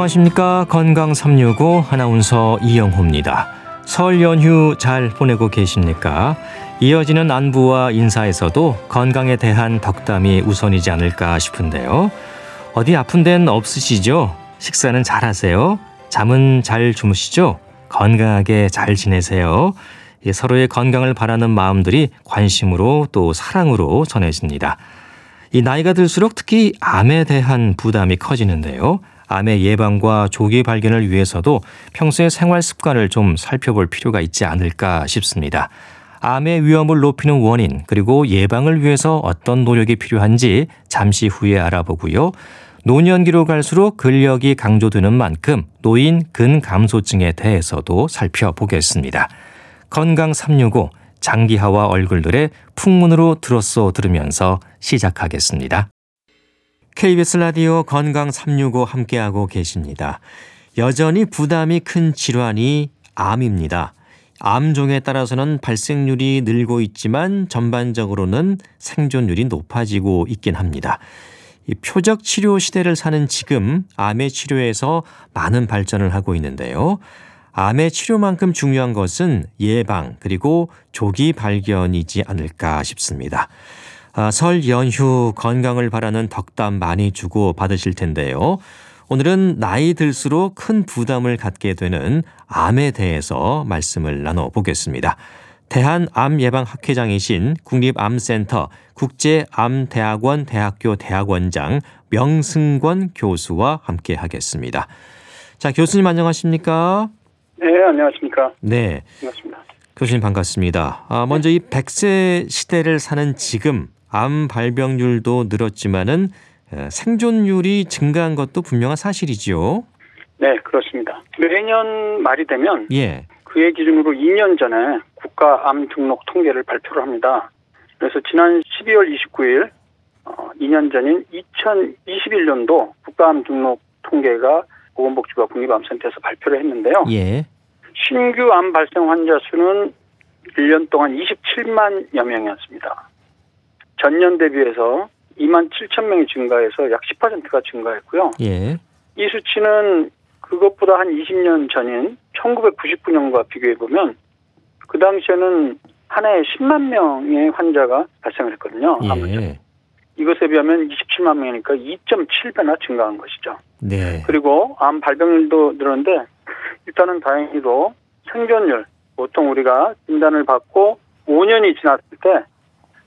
안녕하십니까. 건강 365 아나운서 이영호입니다. 설 연휴 잘 보내고 계십니까? 이어지는 안부와 인사에서도 건강에 대한 덕담이 우선이지 않을까 싶은데요. 어디 아픈 데는 없으시죠? 식사는 잘 하세요? 잠은 잘 주무시죠? 건강하게 잘 지내세요. 서로의 건강을 바라는 마음들이 관심으로 또 사랑으로 전해집니다. 이 나이가 들수록 특히 암에 대한 부담이 커지는데요. 암의 예방과 조기 발견을 위해서도 평소의 생활 습관을 좀 살펴볼 필요가 있지 않을까 싶습니다. 암의 위험을 높이는 원인 그리고 예방을 위해서 어떤 노력이 필요한지 잠시 후에 알아보고요. 노년기로 갈수록 근력이 강조되는 만큼 노인 근감소증에 대해서도 살펴보겠습니다. 건강 365 장기하와 얼굴들의 풍문으로 들었어 들으면서 시작하겠습니다. KBS 라디오 건강 365 함께하고 계십니다. 여전히 부담이 큰 질환이 암입니다. 암종에 따라서는 발생률이 늘고 있지만 전반적으로는 생존율이 높아지고 있긴 합니다. 이 표적 치료 시대를 사는 지금 암의 치료에서 많은 발전을 하고 있는데요. 암의 치료만큼 중요한 것은 예방 그리고 조기 발견이지 않을까 싶습니다. 아, 설 연휴 건강을 바라는 덕담 많이 주고 받으실 텐데요. 오늘은 나이 들수록 큰 부담을 갖게 되는 암에 대해서 말씀을 나눠보겠습니다. 대한암예방학회장이신 국립암센터 국제암대학원 대학교 대학원장 명승권 교수와 함께 하겠습니다. 자, 교수님 안녕하십니까? 네, 안녕하십니까? 네. 반갑습니다. 교수님 반갑습니다. 아, 먼저 이 100세 시대를 사는 지금 암 발병률도 늘었지만은 생존율이 증가한 것도 분명한 사실이지요. 네, 그렇습니다. 매년 말이 되면 예. 그의 기준으로 2년 전에 국가 암 등록 통계를 발표를 합니다. 그래서 지난 12월 29일 어, 2년 전인 2021년도 국가암 등록 통계가 보건복지부와 국립암센터에서 발표를 했는데요. 예. 신규 암 발생 환자 수는 1년 동안 27만여 명이었습니다. 전년 대비해서 2만 7천 명이 증가해서 약 10%가 증가했고요. 예. 이 수치는 그것보다 한 20년 전인 1999년과 비교해 보면 그 당시에는 한 해에 10만 명의 환자가 발생을 했거든요. 예. 이것에 비하면 27만 명이니까 2.7배나 증가한 것이죠. 네. 그리고 암 발병률도 늘었는데 일단은 다행히도 생존율 보통 우리가 진단을 받고 5년이 지났을 때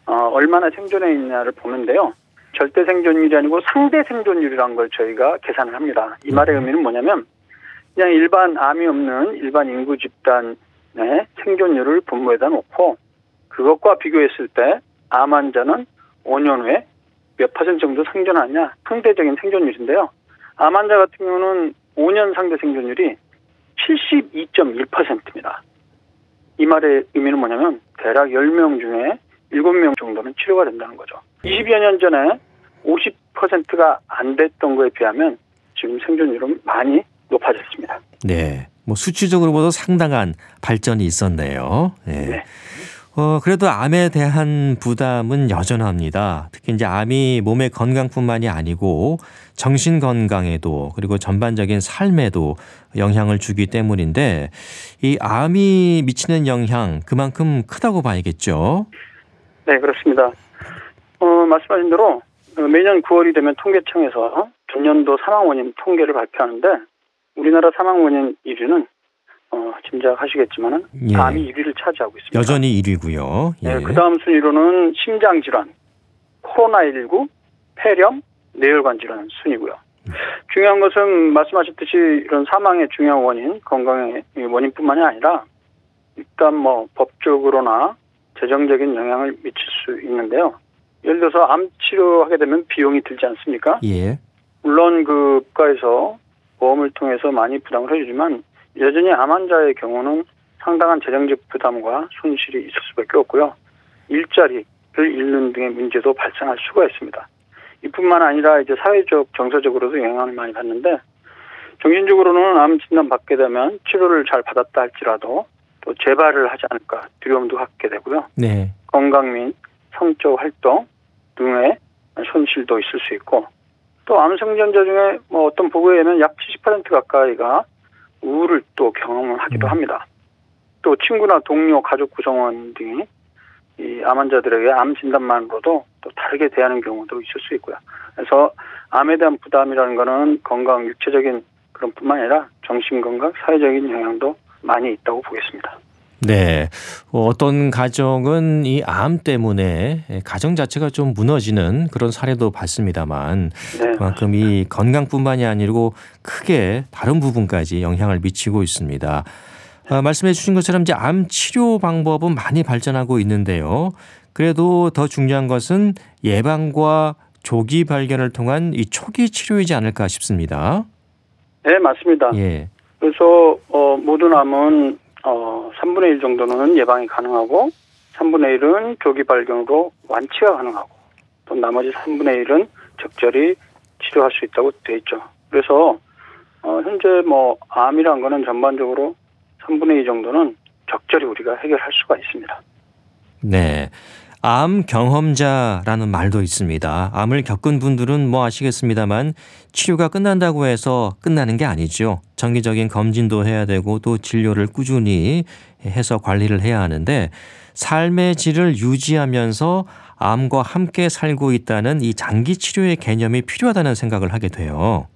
어, 얼마나 생존해 있냐를 보는데요. 절대 생존율이 아니고 상대 생존율이라는 걸 저희가 계산을 합니다. 이 말의 의미는 뭐냐면 그냥 일반 암이 없는 일반 인구 집단의 생존율을 분모에다 놓고 그것과 비교했을 때 암 환자는 5년 후에 몇 퍼센트 정도 생존하냐 상대적인 생존율인데요. 암 환자 같은 경우는 5년 상대 생존율이 72.1%입니다. 이 말의 의미는 뭐냐면 대략 10명 중에 7명 정도는 치료가 된다는 거죠. 20여 년 전에 50%가 안 됐던 거에 비하면 지금 생존율은 많이 높아졌습니다. 네. 뭐 수치적으로 보도 상당한 발전이 있었네요. 네. 네. 어, 그래도 암에 대한 부담은 여전합니다. 특히 이제 암이 몸의 건강뿐만이 아니고 정신 건강에도 그리고 전반적인 삶에도 영향을 주기 때문인데 이 암이 미치는 영향 그만큼 크다고 봐야겠죠. 네, 그렇습니다. 어, 말씀하신 대로 매년 9월이 되면 통계청에서 전년도 사망 원인 통계를 발표하는데 우리나라 사망 원인 1위는 어, 짐작하시겠지만은 예. 암이 1위를 차지하고 있습니다. 여전히 1위고요. 예. 네, 그 다음 순위로는 심장 질환, 코로나19, 폐렴, 뇌혈관 질환 순이고요. 중요한 것은 말씀하셨듯이 이런 사망의 중요한 원인, 건강의 원인뿐만이 아니라 일단 뭐 법적으로나 재정적인 영향을 미칠 수 있는데요. 예를 들어서 암 치료하게 되면 비용이 들지 않습니까? 예. 물론 그 국가에서 보험을 통해서 많이 부담을 해주지만 여전히 암 환자의 경우는 상당한 재정적 부담과 손실이 있을 수밖에 없고요. 일자리를 잃는 등의 문제도 발생할 수가 있습니다. 이뿐만 아니라 이제 사회적, 정서적으로도 영향을 많이 받는데 정신적으로는 암 진단 받게 되면 치료를 잘 받았다 할지라도 또 재발을 하지 않을까 두려움도 갖게 되고요. 네. 건강 및 성적 활동 등의 손실도 있을 수 있고 또 암 생존자 중에 뭐 어떤 보고에 의하면 약 70% 가까이가 우울을 또 경험을 하기도 음. 합니다. 또 친구나 동료, 가족 구성원 등이 이 암 환자들에게 암 진단만으로도 또 다르게 대하는 경우도 있을 수 있고요. 그래서 암에 대한 부담이라는 거는 건강, 육체적인 그런 뿐만 아니라 정신 건강, 사회적인 영향도 많이 있다고 보겠습니다. 네. 어, 어떤 가정은 이 암 때문에 가정 자체가 좀 무너지는 그런 사례도 봤습니다만 네. 그만큼 이 건강뿐만이 아니고 크게 다른 부분까지 영향을 미치고 있습니다. 아, 말씀해 주신 것처럼 이제 암 치료 방법은 많이 발전하고 있는데요. 그래도 더 중요한 것은 예방과 조기 발견을 통한 이 초기 치료이지 않을까 싶습니다. 네, 맞습니다. 예. 그래서 어, 모든 암은 어, 3분의 1 정도는 예방이 가능하고 3분의 1은 조기 발견으로 완치가 가능하고 또 나머지 3분의 1은 적절히 치료할 수 있다고 돼 있죠. 그래서 어, 현재 뭐 암이란 거는 전반적으로 3분의 2 정도는 적절히 우리가 해결할 수가 있습니다. 네. 암 경험자라는 말도 있습니다. 암을 겪은 분들은 뭐 아시겠습니다만 치료가 끝난다고 해서 끝나는 게 아니죠. 정기적인 검진도 해야 되고 또 진료를 꾸준히 해서 관리를 해야 하는데 삶의 질을 유지하면서 암과 함께 살고 있다는 이 장기 치료의 개념이 필요하다는 생각을 하게 돼요.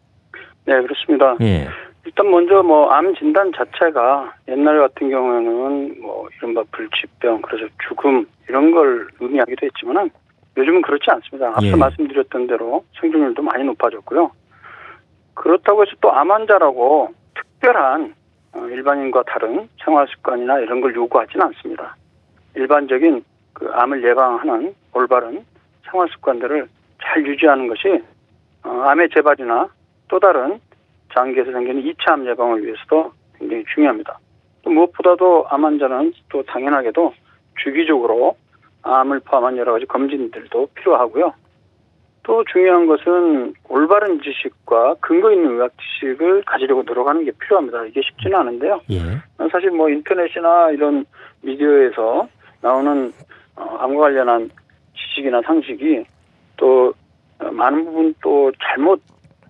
네, 그렇습니다. 예. 일단 먼저 뭐 암 진단 자체가 옛날 같은 경우에는 뭐 이른바 불치병 그래서 죽음 이런 걸 의미하기도 했지만은 요즘은 그렇지 않습니다. 앞서 예. 말씀드렸던 대로 생존율도 많이 높아졌고요. 그렇다고 해서 또 암 환자라고 특별한 어, 일반인과 다른 생활 습관이나 이런 걸 요구하지는 않습니다. 일반적인 그 암을 예방하는 올바른 생활 습관들을 잘 유지하는 것이 어, 암의 재발이나 또 다른 장기에서 생기는 2차 암 예방을 위해서도 굉장히 중요합니다. 또 무엇보다도 암 환자는 또 당연하게도 주기적으로 암을 포함한 여러 가지 검진들도 필요하고요. 또 중요한 것은 올바른 지식과 근거 있는 의학 지식을 가지려고 노력하는 게 필요합니다. 이게 쉽지는 않은데요. 예. 사실 뭐 인터넷이나 이런 미디어에서 나오는 어, 암과 관련한 지식이나 상식이 또 어, 많은 부분 또 잘못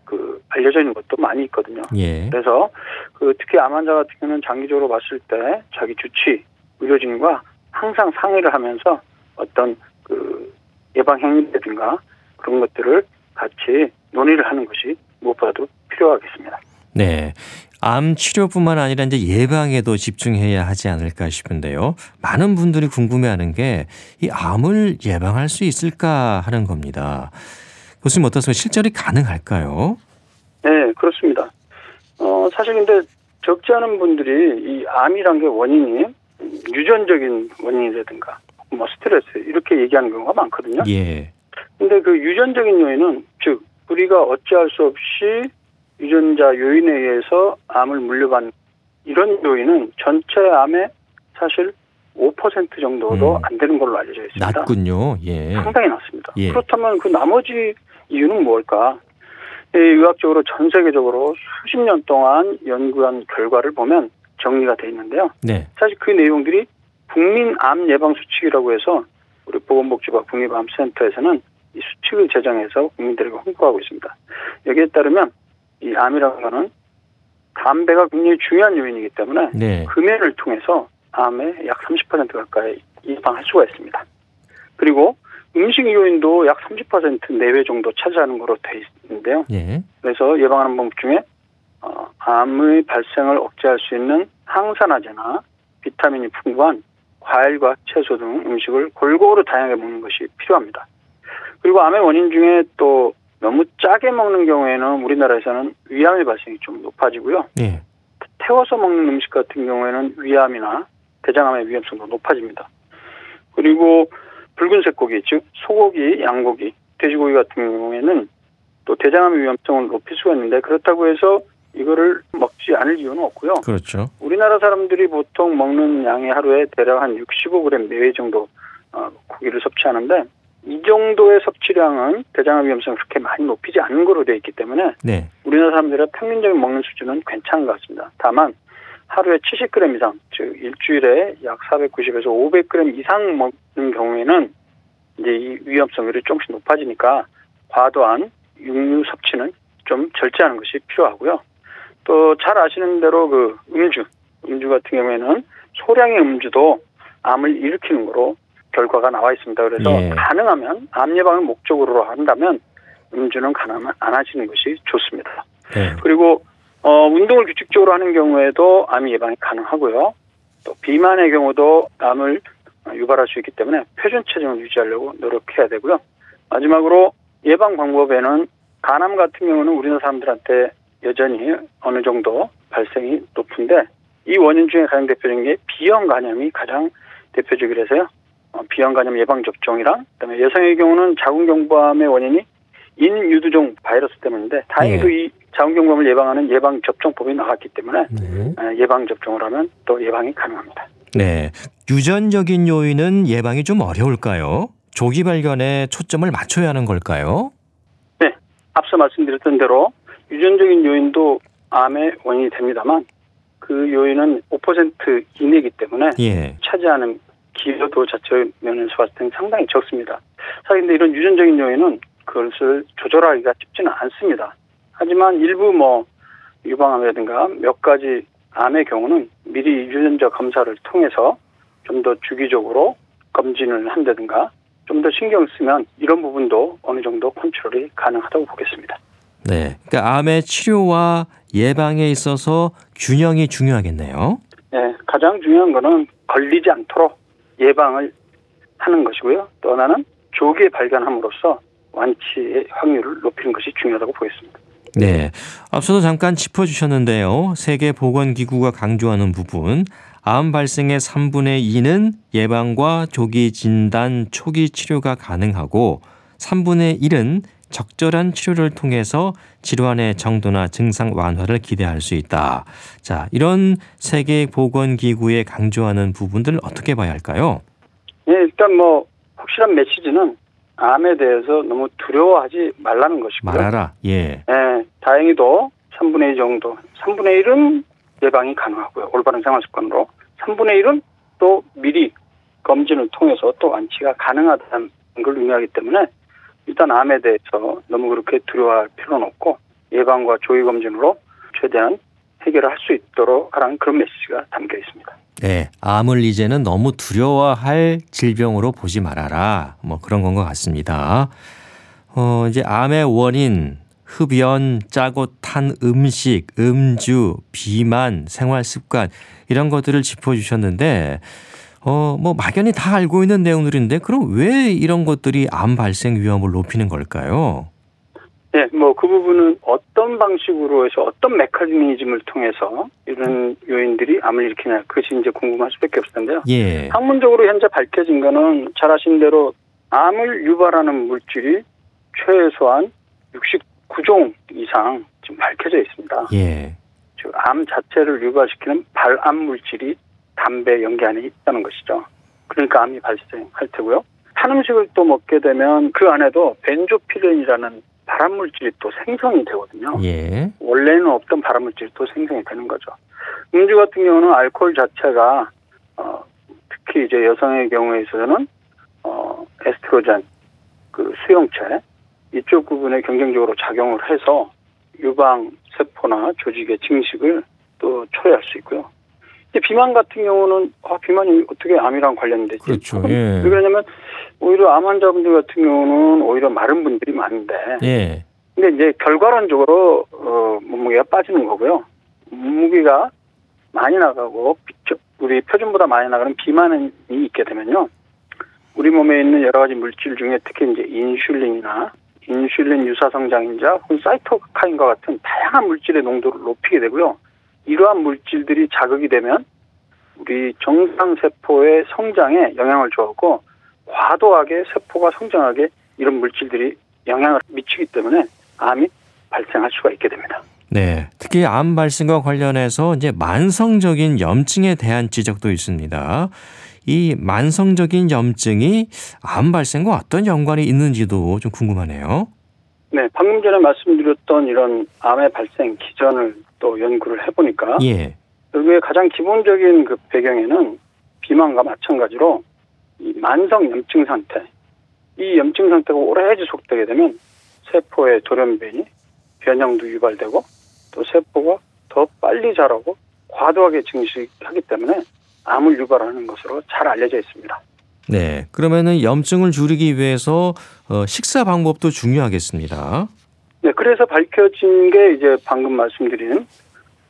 그 알려져 있는 것도 많이 있거든요. 예. 그래서 그 특히 암 환자 같은 경우는 장기적으로 봤을 때 자기 주치 의료진과 항상 상의를 하면서 어떤 그 예방 행위라든가 그런 것들을 같이 논의를 하는 것이 무엇보다도 필요하겠습니다. 네. 암 치료뿐만 아니라 이제 예방에도 집중해야 하지 않을까 싶은데요. 많은 분들이 궁금해하는 게 이 암을 예방할 수 있을까 하는 겁니다. 교수님 어떻습니까? 실제로 가능할까요? 네, 그렇습니다. 어, 사실 근데 적지 않은 분들이 이 암이란 게 원인이 유전적인 원인이라든가 뭐 스트레스 이렇게 얘기하는 경우가 많거든요. 예. 근데 그 유전적인 요인은 즉 우리가 어찌할 수 없이 유전자 요인에 의해서 암을 물려받는 이런 요인은 전체 암의 사실 5% 정도도 음. 안 되는 걸로 알려져 있습니다. 낮군요. 예. 상당히 낮습니다. 예. 그렇다면 그 나머지 이유는 뭘까? 이 의학적으로 전 세계적으로 수십 년 동안 연구한 결과를 보면 정리가 돼 있는데요. 네. 사실 그 내용들이 국민 암 예방 수칙이라고 해서 우리 보건복지부 국립암센터에서는 이 수칙을 제정해서 국민들에게 홍보하고 있습니다. 여기에 따르면 이 암이라는 거는 담배가 굉장히 중요한 요인이기 때문에 네. 금연을 통해서 암의 약 30% 가까이 예방할 수가 있습니다. 그리고 음식 요인도 약 30% 내외 정도 차지하는 것으로 돼 있는데요. 예. 그래서 예방하는 방법 중에 어, 암의 발생을 억제할 수 있는 항산화제나 비타민이 풍부한 과일과 채소 등 음식을 골고루 다양하게 먹는 것이 필요합니다. 그리고 암의 원인 중에 또 너무 짜게 먹는 경우에는 우리나라에서는 위암의 발생이 좀 높아지고요. 예. 태워서 먹는 음식 같은 경우에는 위암이나 대장암의 위험성도 높아집니다. 그리고 붉은색 고기, 즉 소고기, 양고기, 돼지고기 같은 경우에는 또 대장암의 위험성을 높일 수가 있는데 그렇다고 해서 이거를 먹지 않을 이유는 없고요. 그렇죠. 우리나라 사람들이 보통 먹는 양이 하루에 대략 한 65g 내외 정도 어, 고기를 섭취하는데 이 정도의 섭취량은 대장암 위험성을 그렇게 많이 높이지 않은 거로 되어 있기 때문에 네. 우리나라 사람들의 평균적인 먹는 수준은 괜찮은 것 같습니다. 다만 하루에 70g 이상, 즉 일주일에 약 490에서 500g 이상 먹는 경우에는 이제 이 위험성률이 조금씩 높아지니까 과도한 육류 섭취는 좀 절제하는 것이 필요하고요. 또 잘 아시는 대로 그 음주, 음주 같은 경우에는 소량의 음주도 암을 일으키는 거로 결과가 나와 있습니다. 그래서 예. 가능하면 암 예방을 목적으로 한다면 음주는 가능하면 안 하시는 것이 좋습니다. 네. 그리고 어, 운동을 규칙적으로 하는 경우에도 암 예방이 가능하고요. 또 비만의 경우도 암을 유발할 수 있기 때문에 표준 체중을 유지하려고 노력해야 되고요. 마지막으로 예방 방법에는 간암 같은 경우는 우리나라 사람들한테 여전히 어느 정도 발생이 높은데 이 원인 중에 가장 대표적인 게 B형 간염이 가장 대표적이라서요. 어, B형 간염 예방 접종이랑 그다음에 여성의 경우는 자궁경부암의 원인이 인유두종 바이러스 때문인데 다행히도 이 자궁경부암을 예방하는 예방 접종법이 나왔기 때문에 네. 어, 예방 접종을 하면 또 예방이 가능합니다. 네. 유전적인 요인은 예방이 좀 어려울까요? 조기 발견에 초점을 맞춰야 하는 걸까요? 네, 앞서 말씀드렸던 대로 유전적인 요인도 암의 원인이 됩니다만 그 요인은 5% 이내이기 때문에 예. 차지하는 기여도 자체 면에서 봤을 때는 상당히 적습니다. 사실 근데 이런 유전적인 요인은 그것을 조절하기가 쉽지는 않습니다. 하지만 일부 뭐 유방암이라든가 몇 가지 암의 경우는 미리 유전자 검사를 통해서 좀 더 주기적으로 검진을 한다든가 좀 더 신경 쓰면 이런 부분도 어느 정도 컨트롤이 가능하다고 보겠습니다. 네. 그러니까 암의 치료와 예방에 있어서 균형이 중요하겠네요. 네, 가장 중요한 거는 걸리지 않도록 예방을 하는 것이고요. 또 하나는 조기에 발견함으로써 완치의 확률을 높이는 것이 중요하다고 보겠습니다. 네. 앞서도 잠깐 짚어주셨는데요. 세계보건기구가 강조하는 부분, 암 발생의 3분의 2는 예방과 조기 진단, 초기 치료가 가능하고 3분의 1은 적절한 치료를 통해서 질환의 정도나 증상 완화를 기대할 수 있다. 자, 이런 세계보건기구에 강조하는 부분들 어떻게 봐야 할까요? 네, 일단 뭐 확실한 메시지는 암에 대해서 너무 두려워하지 말라는 것이고요. 말하라. 예. 네, 다행히도 3분의 2 정도, 3분의 1은 예방이 가능하고요. 올바른 생활 습관으로 3분의 1은 또 미리 검진을 통해서 또 완치가 가능하다는 걸 의미하기 때문에 일단 암에 대해서 너무 그렇게 두려워할 필요는 없고 예방과 조기 검진으로 최대한 해결을 할 수 있도록 하라는 그런 메시지가 담겨 있습니다. 네, 암을 이제는 너무 두려워할 질병으로 보지 말아라. 뭐 그런 건 것 같습니다. 어, 이제 암의 원인, 흡연, 짜고 탄 음식, 음주, 비만, 생활 습관 이런 것들을 짚어 주셨는데, 어, 뭐 막연히 다 알고 있는 내용들인데, 그럼 왜 이런 것들이 암 발생 위험을 높이는 걸까요? 네, 뭐 그 부분은 어떤 방식으로 해서 어떤 메커니즘을 통해서 이런 요인들이 암을 일으키냐 그것이 이제 궁금할 수밖에 없을 텐데요. 예, 학문적으로 현재 밝혀진 거는 잘 아신 대로 암을 유발하는 물질이 최소한 69종 이상 지금 밝혀져 있습니다. 예, 즉, 암 자체를 유발시키는 발암 물질이 담배 연기 안에 있다는 것이죠. 그러니까 암이 발생할 테고요. 탄 음식을 또 먹게 되면 그 안에도 벤조필렌이라는 발암 물질이 또 생성이 되거든요. 예, 원래는 없던 발암 물질이 또 생성이 되는 거죠. 음주 같은 경우는 알코올 자체가 어, 특히 이제 여성의 경우에 있어서는 어, 에스트로겐 그 수용체 이쪽 부분에 경쟁적으로 작용을 해서 유방 세포나 조직의 증식을 또 초래할 수 있고요. 비만 같은 경우는 아, 비만이 어떻게 암이랑 관련되지? 그렇죠. 예. 왜 그러냐면 오히려 암 환자분들 같은 경우는 오히려 마른 분들이 많은데 예, 근데 이제 결과론적으로 어, 몸무게가 빠지는 거고요. 몸무게가 많이 나가고 우리 표준보다 많이 나가는 비만이 있게 되면요. 우리 몸에 있는 여러 가지 물질 중에 특히 이제 인슐린이나 인슐린 유사 성장인자 혹은 사이토카인과 같은 다양한 물질의 농도를 높이게 되고요. 이러한 물질들이 자극이 되면 우리 정상 세포의 성장에 영향을 주었고 과도하게 세포가 성장하게 이런 물질들이 영향을 미치기 때문에 암이 발생할 수가 있게 됩니다. 네. 특히 암 발생과 관련해서 이제 만성적인 염증에 대한 지적도 있습니다. 이 만성적인 염증이 암 발생과 어떤 연관이 있는지도 좀 궁금하네요. 네, 방금 전에 말씀드렸던 이런 암의 발생 기전을 또 연구를 해보니까 예. 결국에 가장 기본적인 그 배경에는 비만과 마찬가지로 이 만성 염증 상태, 이 염증 상태가 오래 지속되게 되면 세포의 돌연변이, 변형도 유발되고 또 세포가 더 빨리 자라고 과도하게 증식하기 때문에 암을 유발하는 것으로 잘 알려져 있습니다. 네. 그러면은 염증을 줄이기 위해서 어, 식사 방법도 중요하겠습니다. 네, 그래서 밝혀진 게 이제 방금 말씀드린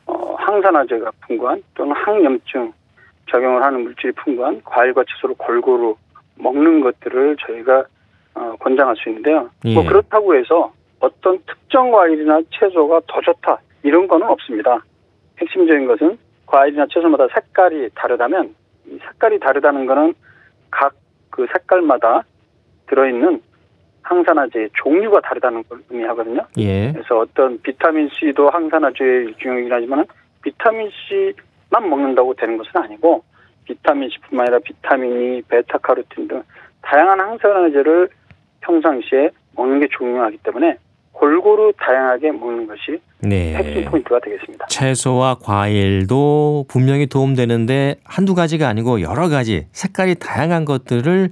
어, 항산화제가 풍부한 또는 항염증 작용을 하는 물질이 풍부한 과일과 채소를 골고루 먹는 것들을 저희가 어, 권장할 수 있는데요. 뭐 예. 그렇다고 해서 어떤 특정 과일이나 채소가 더 좋다 이런 거는 없습니다. 핵심적인 것은 과일이나 채소마다 색깔이 다르다면 이 색깔이 다르다는 거는 각 그 색깔마다 들어있는 항산화제의 종류가 다르다는 걸 의미하거든요. 예. 그래서 어떤 비타민 C도 항산화제의 일종이긴 하지만 비타민 C만 먹는다고 되는 것은 아니고 비타민 C뿐만 아니라 비타민 E, 베타카로틴 등 다양한 항산화제를 평상시에 먹는 게 중요하기 때문에 골고루 다양하게 먹는 것이 핵심 네. 포인트가 되겠습니다. 채소와 과일도 분명히 도움되는데 한두 가지가 아니고 여러 가지 색깔이 다양한 것들을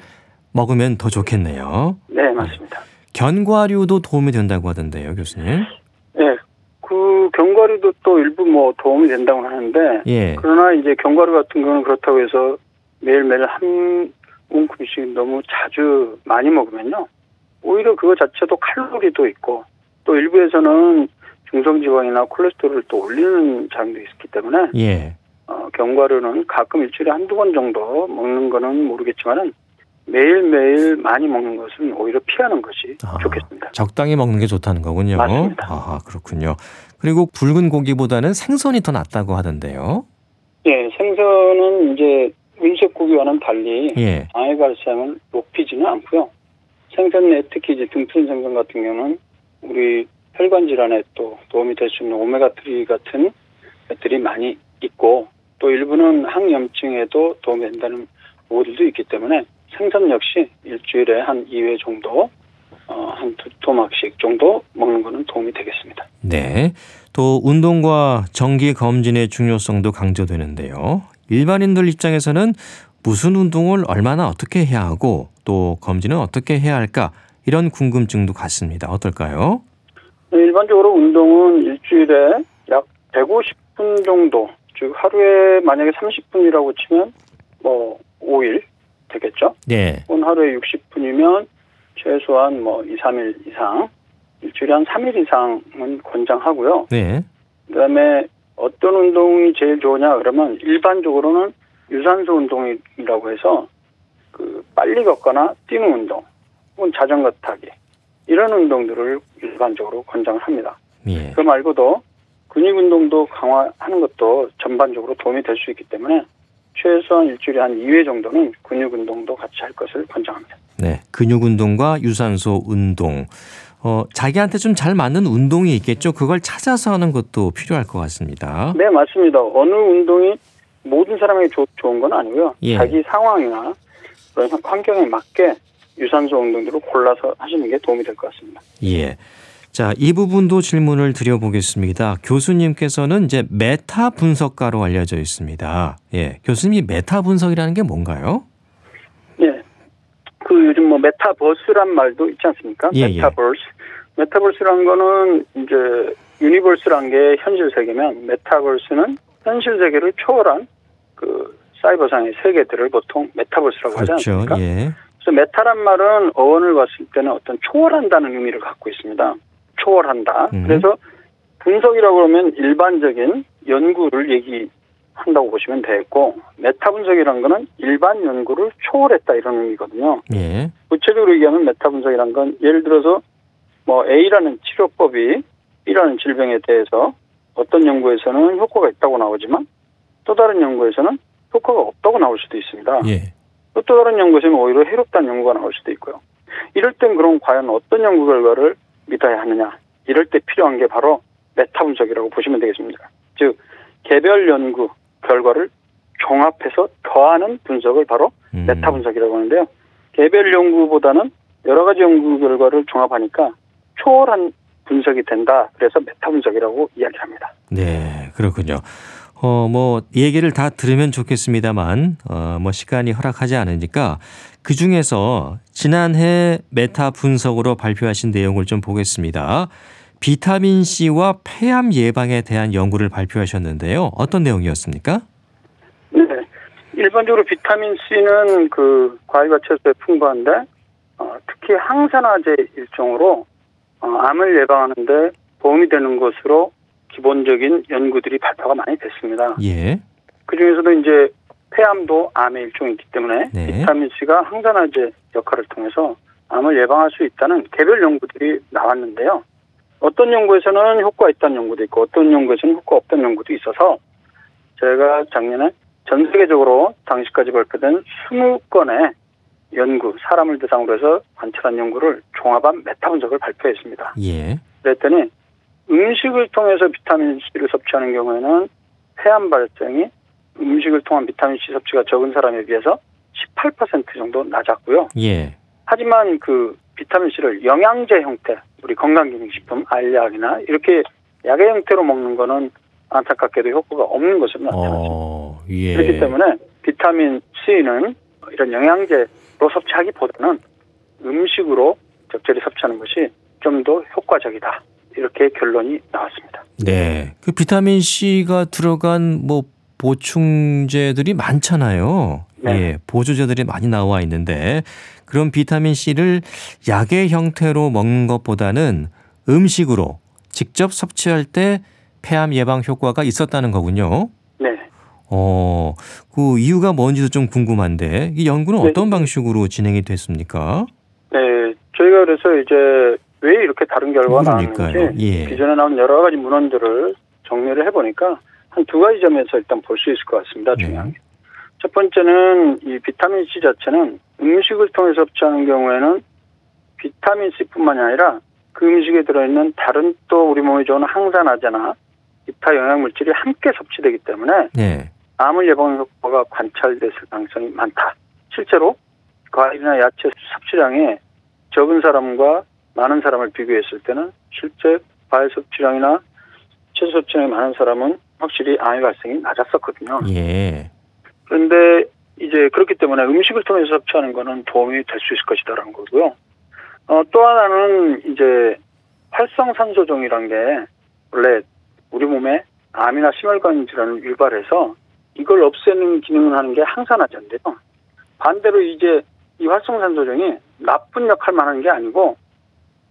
먹으면 더 좋겠네요. 네, 맞습니다. 견과류도 도움이 된다고 하던데요, 교수님. 네, 그 견과류도 또 일부 뭐 도움이 된다고 하는데 예. 그러나 이제 견과류 같은 거는 그렇다고 해서 매일매일 한 움큼씩 너무 자주 많이 먹으면요. 오히려 그거 자체도 칼로리도 있고 또 일부에서는 중성지방이나 콜레스테롤을 또 올리는 작용도 있기 때문에 예. 어, 견과류는 가끔 일주일에 한두 번 정도 먹는 거는 모르겠지만은 매일매일 많이 먹는 것은 오히려 피하는 것이 아. 좋겠습니다. 적당히 먹는 게 좋다는 거군요. 맞습니다. 아, 그렇군요. 그리고 붉은 고기보다는 생선이 더 낫다고 하던데요. 예, 생선은 이제 은색 고기와는 달리 예. 장애 발생을 높이지는 않고요. 생선 내 특히 이제 등푸른 생선 같은 경우는 우리 혈관 질환에 또 도움이 될 수 있는 오메가3 같은 것들이 많이 있고 또 일부는 항염증에도 도움이 된다는 오류도 있기 때문에 생선 역시 일주일에 한 2회 정도 어, 한두 토막씩 정도 먹는 거는 도움이 되겠습니다. 네. 또 운동과 정기 검진의 중요성도 강조되는데요. 일반인들 입장에서는 무슨 운동을 얼마나 어떻게 해야 하고 또 검진은 어떻게 해야 할까 이런 궁금증도 같습니다. 어떨까요? 일반적으로 운동은 일주일에 약 150분 정도, 즉 하루에 만약에 30분이라고 치면 뭐 5일 되겠죠? 네. 혹은 하루에 60분이면 최소한 뭐 2, 3일 이상, 일주일에 한 3일 이상은 권장하고요. 네. 그 다음에 어떤 운동이 제일 좋으냐 그러면 일반적으로는 유산소 운동이라고 해서 그 빨리 걷거나 뛰는 운동, 혹은 자전거 타기 이런 운동들을 일반적으로 권장을 합니다. 예. 그 말고도 근육 운동도 강화하는 것도 전반적으로 도움이 될 수 있기 때문에 최소한 일주일에 한 2회 정도는 근육 운동도 같이 할 것을 권장합니다. 네. 근육 운동과 유산소 운동. 어, 자기한테 좀 잘 맞는 운동이 있겠죠. 그걸 찾아서 하는 것도 필요할 것 같습니다. 네, 맞습니다. 어느 운동이 모든 사람에게 좋, 좋은 건 아니고요. 예. 자기 상황이나 그런 환경에 맞게 유산소 운동들을 골라서 하시는 게 도움이 될 것 같습니다. 예. 자, 이 부분도 질문을 드려보겠습니다. 교수님께서는 이제 메타 분석가로 알려져 있습니다. 예. 교수님이 메타 분석이라는 게 뭔가요? 예. 그 요즘 뭐 메타버스란 말도 있지 않습니까? 예, 예. 메타버스. 메타버스란 거는 이제 universe란 게 현실 세계면 메타버스는 현실 세계를 초월한 그 사이버상의 세계들을 보통 메타버스라고 하지 그렇죠. 않습니까? 예. 그래서 메타란 말은 어원을 봤을 때는 어떤 초월한다는 의미를 갖고 있습니다. 초월한다. 음. 그래서 분석이라고 하면 일반적인 연구를 얘기한다고 보시면 되겠고 메타 분석이라는 거는 일반 연구를 초월했다 이런 의미거든요. 예. 구체적으로 얘기하면 메타 분석이라는 건 예를 들어서 뭐 A라는 치료법이 B라는 질병에 대해서 어떤 연구에서는 효과가 있다고 나오지만 또 다른 연구에서는 효과가 없다고 나올 수도 있습니다. 예. 또, 또 다른 연구에서는 오히려 해롭다는 연구가 나올 수도 있고요. 이럴 땐 그럼 과연 어떤 연구 결과를 믿어야 하느냐. 이럴 때 필요한 게 바로 메타 분석이라고 보시면 되겠습니다. 즉, 개별 연구 결과를 종합해서 더하는 분석을 바로 음. 메타 분석이라고 하는데요. 개별 연구보다는 여러 가지 연구 결과를 종합하니까 초월한 분석이 된다. 그래서 메타 분석이라고 이야기합니다. 네, 그렇군요. 어, 뭐, 얘기를 다 들으면 좋겠습니다만, 어, 뭐, 시간이 허락하지 않으니까 그 중에서 지난해 메타 분석으로 발표하신 내용을 좀 보겠습니다. 비타민 C와 폐암 예방에 대한 연구를 발표하셨는데요. 어떤 내용이었습니까? 네. 일반적으로 비타민 C는 그 과일과 채소에 풍부한데 어, 특히 항산화제 일종으로 어, 암을 예방하는데 도움이 되는 것으로 기본적인 연구들이 발표가 많이 됐습니다. 예. 그 중에서도 이제 폐암도 암의 일종이기 때문에 네. 비타민 C가 항산화제 역할을 통해서 암을 예방할 수 있다는 개별 연구들이 나왔는데요. 어떤 연구에서는 효과가 있다는 연구도 있고 어떤 연구에서는 효과 없다는 연구도 있어서 제가 작년에 전 세계적으로 당시까지 발표된 20건의 연구, 사람을 대상으로 해서 관찰한 연구를 종합한 메타 분석을 발표했습니다. 예. 그랬더니 음식을 통해서 비타민 C를 섭취하는 경우에는 폐암 발생이 음식을 통한 비타민 C 섭취가 적은 사람에 비해서 18% 정도 낮았고요. 예. 하지만 그 비타민 C를 영양제 형태, 우리 건강기능식품, 알약이나 이렇게 약의 형태로 먹는 거는 안타깝게도 효과가 없는 것으로 나타났습니다. 어, 예. 그렇기 때문에 비타민 C는 이런 영양제로 섭취하기보다는 음식으로 적절히 섭취하는 것이 좀 더 효과적이다. 이렇게 결론이 나왔습니다. 네. 그 비타민 C가 들어간 뭐 보충제들이 많잖아요. 네. 예. 보조제들이 많이 나와 있는데 그런 비타민 C를 약의 형태로 먹는 것보다는 음식으로 직접 섭취할 때 폐암 예방 효과가 있었다는 거군요. 네. 어, 그 이유가 뭔지도 좀 궁금한데 이 연구는 네. 어떤 방식으로 진행이 됐습니까? 네. 저희가 그래서 이제 왜 이렇게 다른 결과가 그러니까요. 나왔는지 예. 기존에 나온 여러 가지 문헌들을 정리를 해보니까 한 두 가지 점에서 일단 볼 수 있을 것 같습니다. 네. 중요한 게. 첫 번째는 이 비타민 C 자체는 음식을 통해 섭취하는 경우에는 비타민 C뿐만이 아니라 그 음식에 들어있는 다른 또 우리 몸에 좋은 항산화제나 기타 영양 물질이 함께 섭취되기 때문에 네. 암을 예방 효과가 관찰됐을 가능성이 많다. 실제로 과일이나 야채 섭취량이 적은 사람과 많은 사람을 비교했을 때는 실제 과일 섭취량이나 채소 섭취량이 많은 사람은 확실히 암의 발생이 낮았었거든요. 예. 그런데 이제 그렇기 때문에 음식을 통해서 섭취하는 거는 도움이 될 수 있을 것이다라는 거고요. 어, 또 하나는 이제 활성산소종이란 게 원래 우리 몸에 암이나 심혈관 질환을 유발해서 이걸 없애는 기능을 하는 게 항산화제인데요. 반대로 이제 이 활성산소종이 나쁜 역할만 하는 게 아니고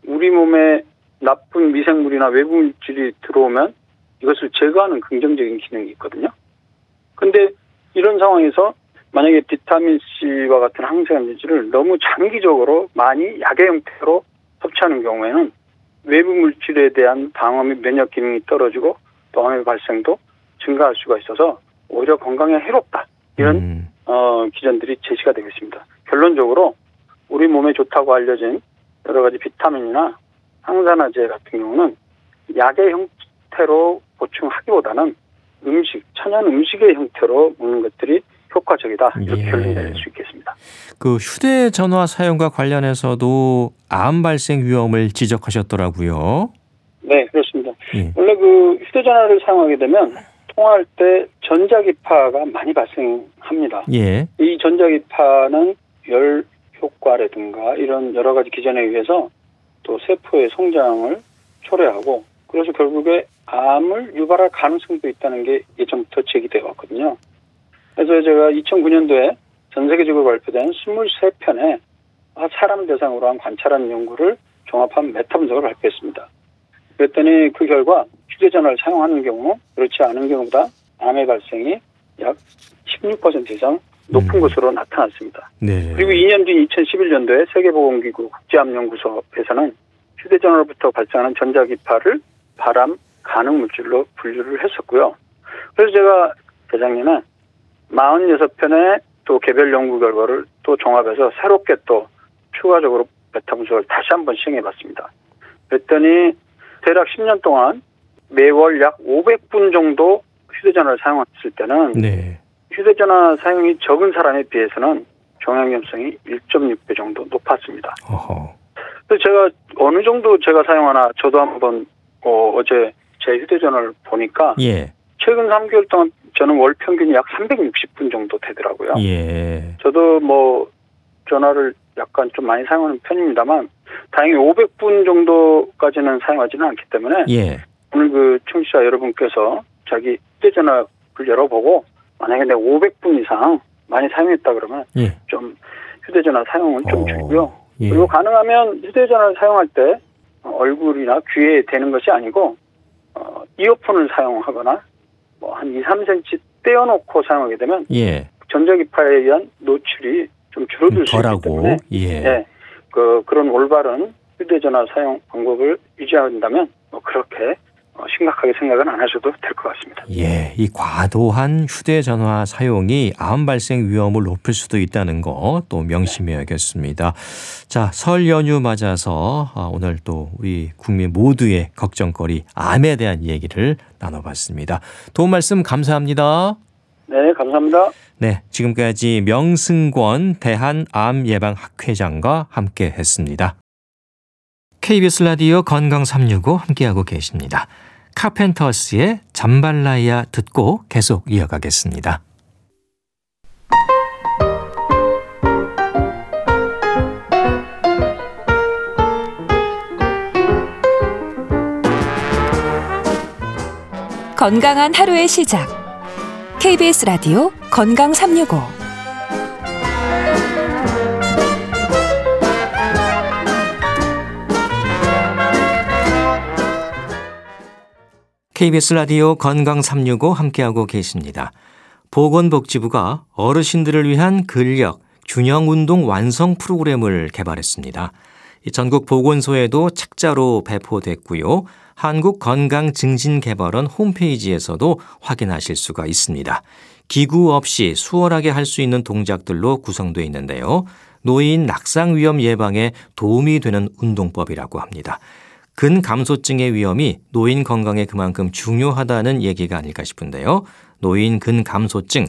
우리 몸에 나쁜 미생물이나 외부 물질이 들어오면 이것을 제거하는 긍정적인 기능이 있거든요. 근데 이런 상황에서 만약에 비타민 C와 같은 항생한 물질을 너무 장기적으로 많이 약의 형태로 섭취하는 경우에는 외부 물질에 대한 방어 및 면역 기능이 떨어지고 또 암의 발생도 증가할 수가 있어서 오히려 건강에 해롭다. 이런 음, 어, 기전들이 제시가 되고 있습니다. 결론적으로 우리 몸에 좋다고 알려진 여러 가지 비타민이나 항산화제 같은 경우는 약의 형태로 보충하기보다는 음식, 천연 음식의 형태로 먹는 것들이 효과적이다. 이렇게 예. 결론이 낼수 있겠습니다. 그 휴대전화 사용과 관련해서도 암 발생 위험을 지적하셨더라고요. 네, 그렇습니다. 예. 원래 그 휴대전화를 사용하게 되면 통화할 때 전자기파가 많이 발생합니다. 예. 이 전자기파는 열 효과라든가 이런 여러 가지 기전에 의해서 또 세포의 성장을 초래하고 그래서 결국에 암을 유발할 가능성도 있다는 게 예전부터 제기되어 왔거든요. 그래서 제가 2009년도에 전 세계적으로 발표된 23편의 사람 대상으로 한 관찰한 연구를 종합한 메타 분석을 발표했습니다. 그랬더니 그 결과 휴대전화를 사용하는 경우 그렇지 않은 경우보다 암의 발생이 약 16% 이상 높은 음. 것으로 나타났습니다. 네. 그리고 2년 뒤 2011년도에 세계보건기구 국제암연구소에서는 휴대전화로부터 발생하는 전자기파를 바람 가능 물질로 분류를 했었고요. 그래서 제가 재작년에 46편의 또 개별 연구 결과를 또 종합해서 새롭게 또 추가적으로 메타 분석을 다시 한번 시행해 봤습니다. 그랬더니 대략 10년 동안 매월 약 500분 정도 휴대전화를 사용했을 때는 네. 휴대전화 사용이 적은 사람에 비해서는 종양 위험성이 1.6배 정도 높았습니다. 어허. 그래서 제가 어느 정도 제가 사용하나 저도 한번 어, 어제 제 휴대전화를 보니까 예. 최근 3개월 동안 저는 월 평균이 약 360분 정도 되더라고요. 예. 저도 뭐 전화를 약간 좀 많이 사용하는 편입니다만 다행히 500분 정도까지는 사용하지는 않기 때문에 예. 오늘 그 청취자 여러분께서 자기 휴대전화를 열어보고 만약에 내가 500분 이상 많이 사용했다 그러면 예. 좀 휴대전화 사용을 좀 어, 줄이고요. 예. 그리고 가능하면 휴대전화를 사용할 때 얼굴이나 귀에 대는 것이 아니고 어, 이어폰을 사용하거나 뭐 한 2, 3cm 떼어놓고 사용하게 되면 예. 전자기파에 의한 노출이 좀 줄어들 수 있기 때문에 예. 예, 그 그런 올바른 휴대전화 사용 방법을 유지한다면 뭐 그렇게 어, 심각하게 생각은 안 하셔도 될 것 같습니다. 예, 이 과도한 휴대전화 사용이 암 발생 위험을 높일 수도 있다는 거 또 명심해야겠습니다. 자, 설 연휴 맞아서 아, 오늘 또 우리 국민 모두의 걱정거리 암에 대한 얘기를 나눠봤습니다. 도움 말씀 감사합니다. 네, 감사합니다. 네, 지금까지 명승권 대한암예방학회장과 함께 했습니다. KBS 라디오 건강 365 함께하고 계십니다. 카펜터스의 잠발라야 듣고 계속 이어가겠습니다. 건강한 하루의 시작. KBS 라디오 건강 365. KBS 라디오 건강 365 함께하고 계십니다. 보건복지부가 어르신들을 위한 근력, 균형 운동 완성 프로그램을 개발했습니다. 이 전국 보건소에도 책자로 배포됐고요. 한국건강증진개발원 홈페이지에서도 확인하실 수가 있습니다. 기구 없이 수월하게 할 수 있는 동작들로 구성되어 있는데요. 노인 낙상 위험 예방에 도움이 되는 운동법이라고 합니다. 근감소증의 위험이 노인 건강에 그만큼 중요하다는 얘기가 아닐까 싶은데요. 노인 근감소증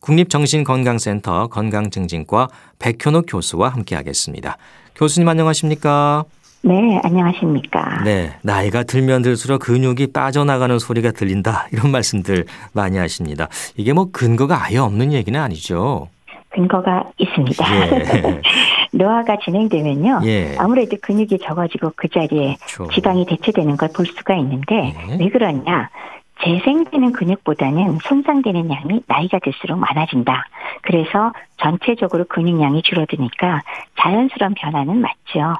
국립정신건강센터 건강증진과 백현옥 교수와 함께하겠습니다. 교수님 안녕하십니까? 네, 안녕하십니까. 네, 나이가 들면 들수록 근육이 빠져나가는 소리가 들린다 이런 말씀들 많이 하십니다. 이게 뭐 근거가 아예 없는 얘기는 아니죠. 근거가 있습니다. 예. 노화가 진행되면요. 예. 아무래도 근육이 적어지고 그 자리에 그렇죠. 지방이 대체되는 걸 볼 수가 있는데 네. 왜 그러냐? 재생되는 근육보다는 손상되는 양이 나이가 들수록 많아진다. 그래서 전체적으로 근육량이 줄어드니까 자연스러운 변화는 맞죠.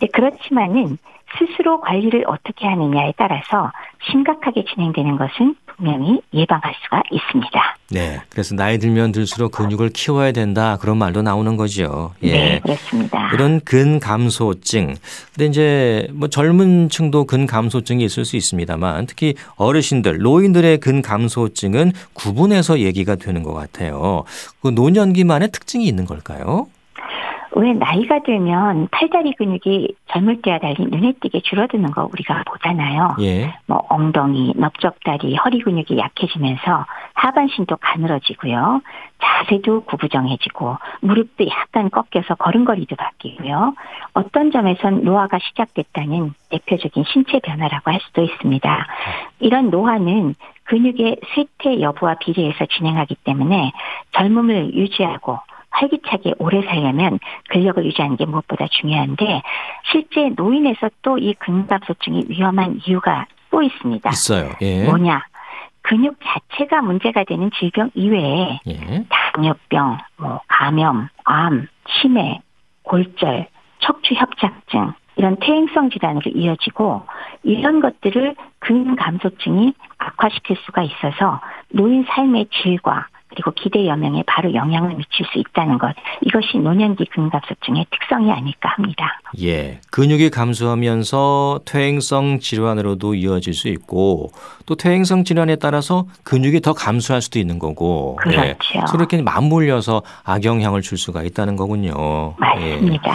네, 그렇지만은 스스로 관리를 어떻게 하느냐에 따라서 심각하게 진행되는 것은 분명히 예방할 수가 있습니다. 네, 그래서 나이 들면 들수록 근육을 키워야 된다 그런 말도 나오는 거죠. 예. 네, 그렇습니다. 이런 근감소증. 근데 이제 뭐 젊은 층도 근감소증이 있을 수 있습니다만 특히 어르신들, 노인들의 근감소증은 구분해서 얘기가 되는 것 같아요. 그 노년기만의 특징이 있는 걸까요? 왜 나이가 들면 팔다리 근육이 젊을 때와 달리 눈에 띄게 줄어드는 거 우리가 보잖아요. 예. 뭐 엉덩이, 넓적다리, 허리 근육이 약해지면서 하반신도 가늘어지고요. 자세도 구부정해지고 무릎도 약간 꺾여서 걸음걸이도 바뀌고요. 어떤 점에선 노화가 시작됐다는 대표적인 신체 변화라고 할 수도 있습니다. 이런 노화는 근육의 쇠퇴 여부와 비례해서 진행하기 때문에 젊음을 유지하고 활기차게 오래 살려면 근력을 유지하는 게 무엇보다 중요한데 실제 노인에서 또 이 근감소증이 위험한 이유가 또 있습니다. 있어요. 예. 뭐냐? 근육 자체가 문제가 되는 질병 이외에 예. 당뇨병, 뭐 감염, 암, 치매, 골절, 척추 협착증 이런 퇴행성 질환으로 이어지고 이런 것들을 근감소증이 악화시킬 수가 있어서 노인 삶의 질과 그리고 기대 여명에 바로 영향을 미칠 수 있다는 것 이것이 노년기 근감소증의 특성이 아닐까 합니다. 예. 근육이 감소하면서 퇴행성 질환으로도 이어질 수 있고 또 퇴행성 질환에 따라서 근육이 더 감소할 수도 있는 거고. 예. 그렇죠. 서로 이렇게 맞물려서 악영향을 줄 수가 있다는 거군요. 예. 맞습니다.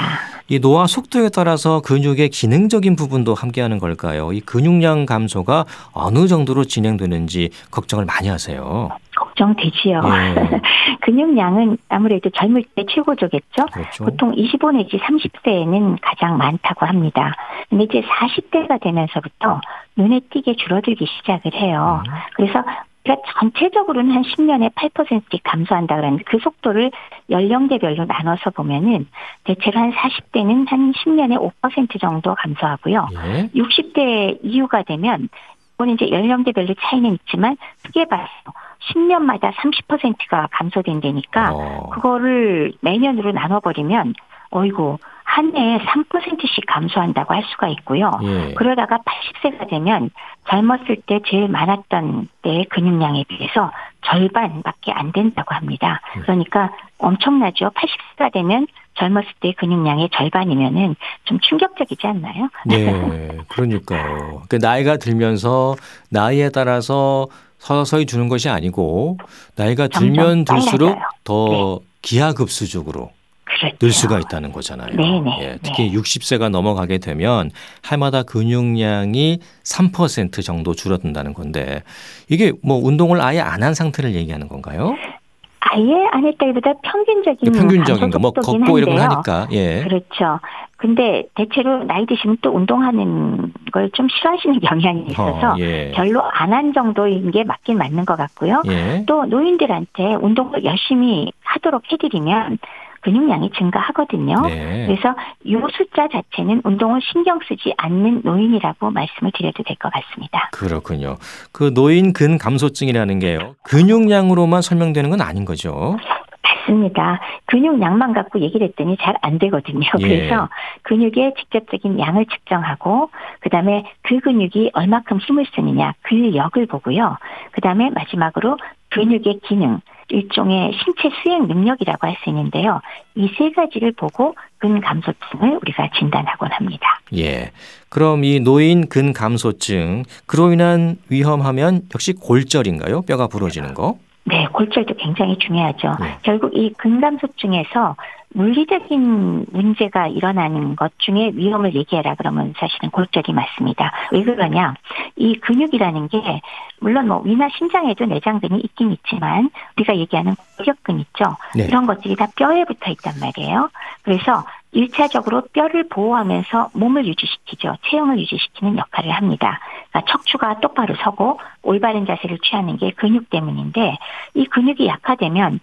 이 노화 속도에 따라서 근육의 기능적인 부분도 함께하는 걸까요? 이 근육량 감소가 어느 정도로 진행되는지 걱정을 많이 하세요. 걱정되지요. 예. 근육량은 아무래도 젊을 때 최고조겠죠. 그렇죠. 보통 25 내지 30대에는 가장 많다고 합니다. 근데 이제 40대가 되면서부터 눈에 띄게 줄어들기 시작을 해요. 음. 그래서 그러니까 전체적으로는 한 10년에 8%씩 감소한다 그러는데 그 속도를 연령대별로 나눠서 보면은 대체로 한 40대는 한 10년에 5% 정도 감소하고요. 예. 60대 이후가 되면 이거는 이제 연령대별로 차이는 있지만 크게 봐서 10년마다 30%가 감소된다니까 어. 그거를 매년으로 나눠버리면 어이고 한 해에 3%씩 감소한다고 할 수가 있고요. 예. 그러다가 80세가 되면 젊었을 때 제일 많았던 때의 근육량에 비해서 절반밖에 안 된다고 합니다. 음. 그러니까 엄청나죠. 80세가 되면 젊었을 때 근육량의 절반이면은 좀 충격적이지 않나요? 네, 그러니까요. 그 나이가 들면서 나이에 따라서 서서히 주는 것이 아니고 나이가 들면 들수록 빨라져요. 더 기하급수적으로 그렇죠. 늘 수가 있다는 거잖아요. 네네. 예, 특히 60세가 넘어가게 되면 해마다 근육량이 3% 정도 줄어든다는 건데 이게 뭐 운동을 아예 안 한 상태를 얘기하는 건가요? 아예 안 했다기보다 평균적인 평균적인 거뭐 감소 속도긴 걷고 이런 걸 한데요. 하니까 예. 그렇죠. 근데 대체로 나이 드시면 또 운동하는 걸 좀 싫어하시는 경향이 있어서 어, 예. 별로 안 한 정도인 게 맞긴 맞는 것 같고요. 예. 또 노인들한테 운동을 열심히 하도록 해드리면 근육량이 증가하거든요. 네. 그래서 이 숫자 자체는 운동을 신경 쓰지 않는 노인이라고 말씀을 드려도 될 것 같습니다. 그렇군요. 그 노인 근 감소증이라는 게요. 근육량으로만 설명되는 건 아닌 거죠. 맞습니다. 근육량만 갖고 얘기를 했더니 잘 안 되거든요. 예. 그래서 근육의 직접적인 양을 측정하고 그다음에 그 근육이 얼마큼 힘을 쓰느냐 근력을 보고요. 그다음에 마지막으로 근육의 기능 일종의 신체 수행 능력이라고 할 수 있는데요. 이 세 가지를 보고 근감소증을 우리가 진단하곤 합니다. 예. 그럼 이 노인 근 감소증 그로 인한 위험하면 역시 골절인가요? 뼈가 부러지는 거? 네, 골절도 굉장히 중요하죠. 네. 결국 이 근감소증에서 물리적인 문제가 일어나는 것 중에 위험을 얘기해라 그러면 사실은 골절이 맞습니다. 왜 그러냐? 이 근육이라는 게 물론 뭐 위나 심장에도 내장근이 있긴 있지만 우리가 얘기하는 골격근 있죠. 네. 이런 것들이 다 뼈에 붙어 있단 말이에요. 그래서 일차적으로 뼈를 보호하면서 몸을 유지시키죠. 체형을 유지시키는 역할을 합니다. 그러니까 척추가 똑바로 서고 올바른 자세를 취하는 게 근육 때문인데 이 근육이 약화되면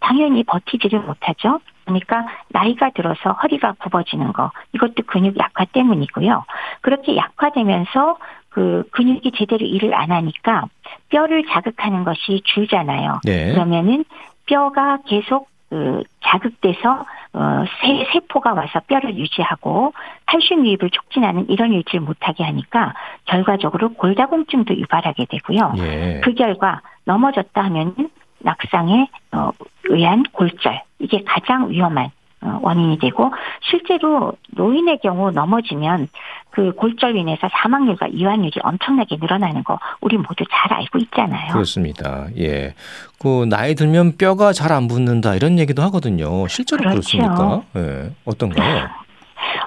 당연히 버티지를 못하죠. 그러니까 나이가 들어서 허리가 굽어지는 거 이것도 근육 약화 때문이고요. 그렇게 약화되면서 그 근육이 제대로 일을 안 하니까 뼈를 자극하는 것이 줄잖아요. 네. 그러면은 뼈가 계속 그 자극돼서 어, 세, 세포가 와서 뼈를 유지하고 칼슘 유입을 촉진하는 이런 일지를 못하게 하니까 결과적으로 골다공증도 유발하게 되고요. 예. 그 결과 넘어졌다 하면은 낙상에 어, 의한 골절 이게 가장 위험한 어, 원인이 되고 실제로 노인의 경우 넘어지면 그 골절로 인해서 사망률과 이완율이 엄청나게 늘어나는 거 우리 모두 잘 알고 있잖아요. 그렇습니다. 예. 그 나이 들면 뼈가 잘 안 붙는다 이런 얘기도 하거든요. 실제로 그 그렇죠. 렇습니까 예. 어떤가요?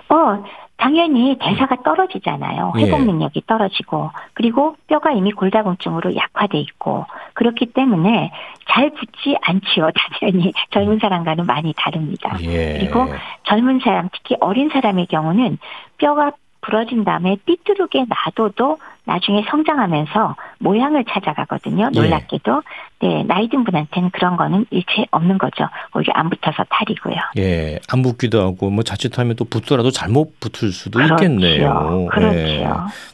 어, 당연히 대사가 떨어지잖아요. 예. 회복 능력이 떨어지고 그리고 뼈가 이미 골다공증으로 약화돼 있고 그렇기 때문에 잘 붙지 않지요. 당연히 젊은 사람과는 많이 다릅니다. 예. 그리고 젊은 사람, 특히 어린 사람의 경우는 뼈가 부러진 다음에 삐뚤게 놔둬도 나중에 성장하면서 모양을 찾아가거든요. 예. 놀랍게도. 네, 나이 든 분한테는 그런 거는 일체 없는 거죠. 오히려 안 붙어서 탈이고요. 예, 안 붙기도 하고 뭐 자칫하면 또 붙더라도 잘못 붙을 수도 그렇죠. 있겠네요. 그렇죠. 예.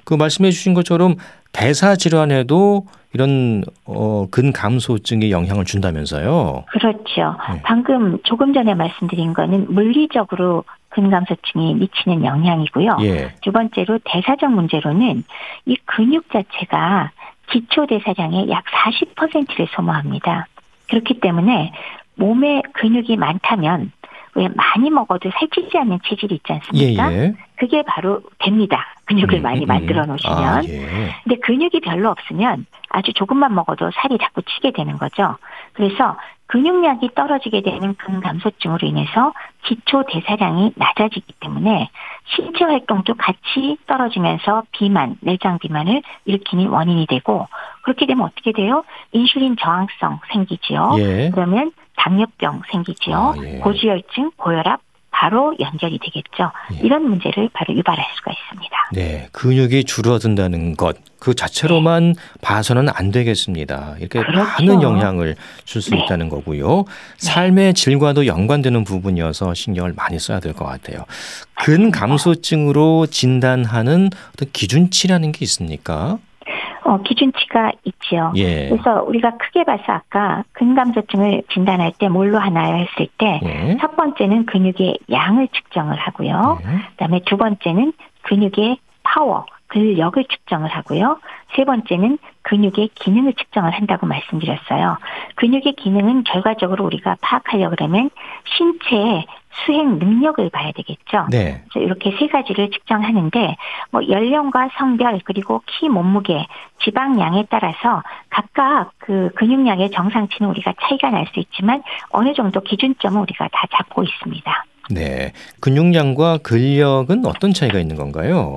그 말씀해 주신 것처럼 대사 질환에도 이런 어, 근감소증이 영향을 준다면서요. 그렇죠. 네. 방금 조금 전에 말씀드린 거는 물리적으로 근감소증이 미치는 영향이고요. 예. 두 번째로 대사적 문제로는 이 근육 자체가 기초 대사량의 약 40%를 소모합니다. 그렇기 때문에 몸에 근육이 많다면 왜 많이 먹어도 살찌지 않는 체질이 있지 예, 않습니까? 예. 그게 바로 됩니다. 근육을 음, 많이 음, 만들어 음. 놓으시면. 아, 예. 근데 근육이 별로 없으면 아주 조금만 먹어도 살이 자꾸 찌게 되는 거죠. 그래서 근육량이 떨어지게 되는 근감소증으로 인해서 기초 대사량이 낮아지기 때문에 신체 활동도 같이 떨어지면서 비만, 내장 비만을 일으키는 원인이 되고 그렇게 되면 어떻게 돼요? 인슐린 저항성 생기지요. 예. 그러면 당뇨병 생기지요. 아, 예. 고지혈증, 고혈압, 바로 연결이 되겠죠. 예. 이런 문제를 바로 유발할 수가 있습니다. 네, 근육이 줄어든다는 것 그 자체로만 봐서는 안 되겠습니다. 이렇게 그렇죠. 많은 영향을 줄수 네. 있다는 거고요. 삶의 질과도 연관되는 부분이어서 신경을 많이 써야 될 것 같아요. 근감소증으로 진단하는 어떤 기준치라는 게 있습니까? 어, 기준치가 있지요. 예. 그래서 우리가 크게 봐서 아까 근감소증을 진단할 때 뭘로 하나요 했을 때 예. 첫 번째는 근육의 양을 측정을 하고요. 예. 그다음에 두 번째는 근육의 파워, 근력을 측정을 하고요. 세 번째는 근육의 기능을 측정을 한다고 말씀드렸어요. 근육의 기능은 결과적으로 우리가 파악하려고 그러면 신체의 수행 능력을 봐야 되겠죠. 네. 그래서 이렇게 세 가지를 측정하는데 뭐 연령과 성별 그리고 키 몸무게 지방량에 따라서 각각 그 근육량의 정상치는 우리가 차이가 날 수 있지만 어느 정도 기준점은 우리가 다 잡고 있습니다. 네. 근육량과 근력은 어떤 차이가 있는 건가요?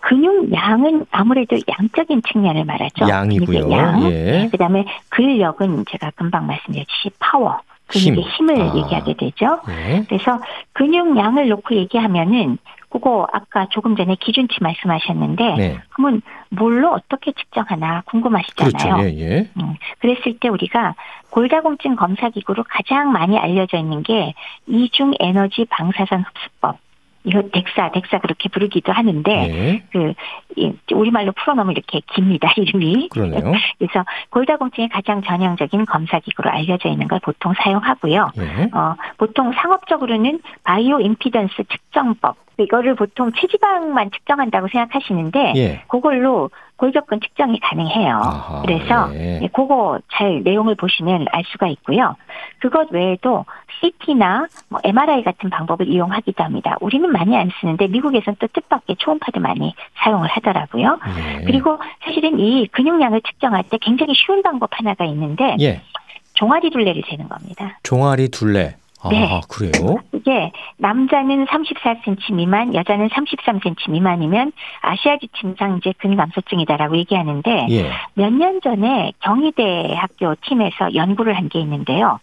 근육량은 아무래도 양적인 측면을 말하죠. 양이고요. 양. 예. 그다음에 근력은 제가 금방 말씀드렸듯이 파워, 근육의 힘. 힘을 아. 얘기하게 되죠. 예. 그래서 근육량을 놓고 얘기하면은 그거 아까 조금 전에 기준치 말씀하셨는데 네. 그러면 뭘로 어떻게 측정하나 궁금하시잖아요. 그렇죠. 예, 예. 음, 그랬을 때 우리가 골다공증 검사 기구로 가장 많이 알려져 있는 게 이중 에너지 방사선 흡수법. 이거 덱사, 덱사 그렇게 부르기도 하는데 예. 그 이, 우리말로 풀어놓으면 이렇게 깁니다 이름이. 그러네요. 그래서 골다공증의 가장 전형적인 검사 기구로 알려져 있는 걸 보통 사용하고요. 예. 어, 보통 상업적으로는 바이오 임피던스 측정법. 이거를 보통 체지방만 측정한다고 생각하시는데 예. 그걸로 골격근 측정이 가능해요. 아하, 그래서 예. 예, 그거 잘 내용을 보시면 알 수가 있고요. 그것 외에도 CT나 뭐 MRI 같은 방법을 이용하기도 합니다. 우리는 많이 안 쓰는데 미국에서는 또 뜻밖의 초음파도 많이 사용을 하더라고요. 예. 그리고 사실은 이 근육량을 측정할 때 굉장히 쉬운 방법 하나가 있는데 예. 종아리 둘레를 재는 겁니다. 종아리 둘레. 아, 네. 그래요? 이게 남자는 34cm 미만, 여자는 33cm 미만이면 아시아 지 침상 이제 근감소증이다라고 얘기하는데 예. 몇년 전에 경희대 학교 팀에서 연구를 한 게 있는데요.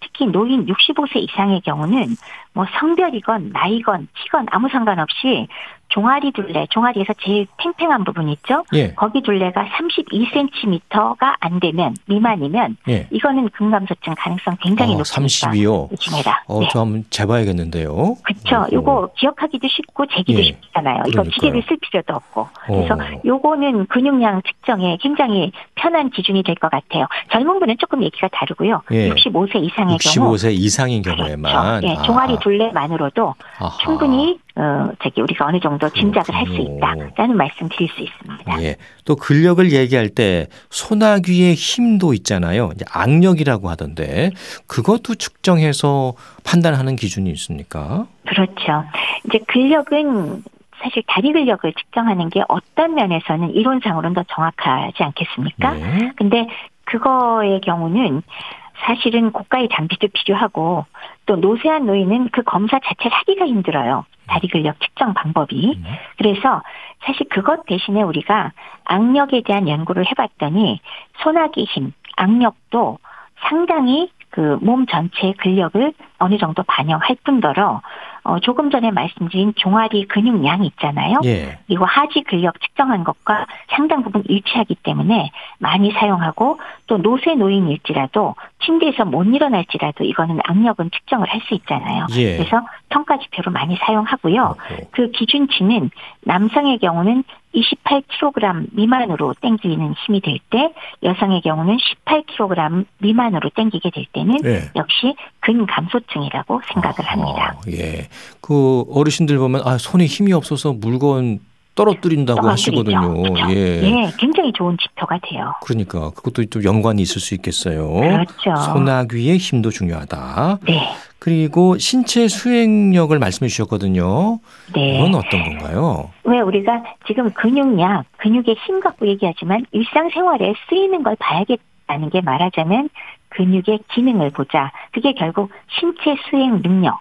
특히 노인 65세 이상의 경우는 뭐 성별이건 나이건 키건 아무 상관없이 종아리 둘레, 종아리에서 제일 팽팽한 부분 있죠? 예. 거기 둘레가 32cm가 안 되면 미만이면 예. 이거는 근감소증 가능성 굉장히 어, 높습니다. 32요. 이 중에다. 어, 네. 저 한번 재봐야겠는데요. 그쵸. 어허. 요거 기억하기도 쉽고 재기도 예, 쉽잖아요. 이거 그러니까요. 기계를 쓸 필요도 없고. 그래서 어. 요거는 근육량 측정에 굉장히 편한 기준이 될 것 같아요. 젊은 분은 조금 얘기가 다르고요. 예. 65세 이상의 경우 65세 이상인 경우에만. 그렇죠. 예, 아, 종아리 둘레만으로도 아하. 충분히 어 저기 우리가 어느 정도 짐작을 할 수. 있다라는 말씀 드릴 수 있습니다. 예. 또 근력을 얘기할 때 소나귀의 힘도 있잖아요. 이제 악력이라고 하던데 그것도 측정해서 판단하는 기준이 있습니까? 그렇죠. 이제 근력은 사실 다리 근력을 측정하는 게 어떤 면에서는 이론상으로는 더 정확하지 않겠습니까? 네. 근데 그거의 경우는 사실은 고가의 장비도 필요하고 또 노쇠한 노인은 그 검사 자체를 하기가 힘들어요. 다리 근력 측정 방법이. 음. 그래서 사실 그것 대신에 우리가 악력에 대한 연구를 해봤더니 소나기 힘, 악력도 상당히 그 몸 전체의 근력을 어느 정도 반영할 뿐더러 어 조금 전에 말씀드린 종아리 근육량 있잖아요. 예. 그리고 하지 근력 측정한 것과 상당 부분 일치하기 때문에 많이 사용하고 또 노쇠 노인일지라도 침대에서 못 일어날지라도 이거는 악력은 측정을 할 수 있잖아요. 예. 그래서 평가 지표로 많이 사용하고요. 어허. 그 기준치는 남성의 경우는 28kg 미만으로 땡기는 힘이 될 때 여성의 경우는 18kg 미만으로 땡기게 될 때는 예. 역시 근감소증이라고 생각을 합니다. 아, 예. 그 어르신들 보면 아 손에 힘이 없어서 물건 떨어뜨린다고 떨어뜨리죠. 하시거든요. 그렇죠? 예. 예, 굉장히 좋은 지표가 돼요. 그러니까 그것도 좀 연관이 있을 수 있겠어요. 그렇죠. 소나귀의 힘도 중요하다. 네, 그리고 신체 수행력을 말씀해 주셨거든요. 네. 이건 어떤 건가요? 왜 우리가 지금 근육량, 근육의 힘 갖고 얘기하지만 일상생활에 쓰이는 걸 봐야겠다는 게 말하자면 근육의 기능을 보자. 그게 결국 신체 수행 능력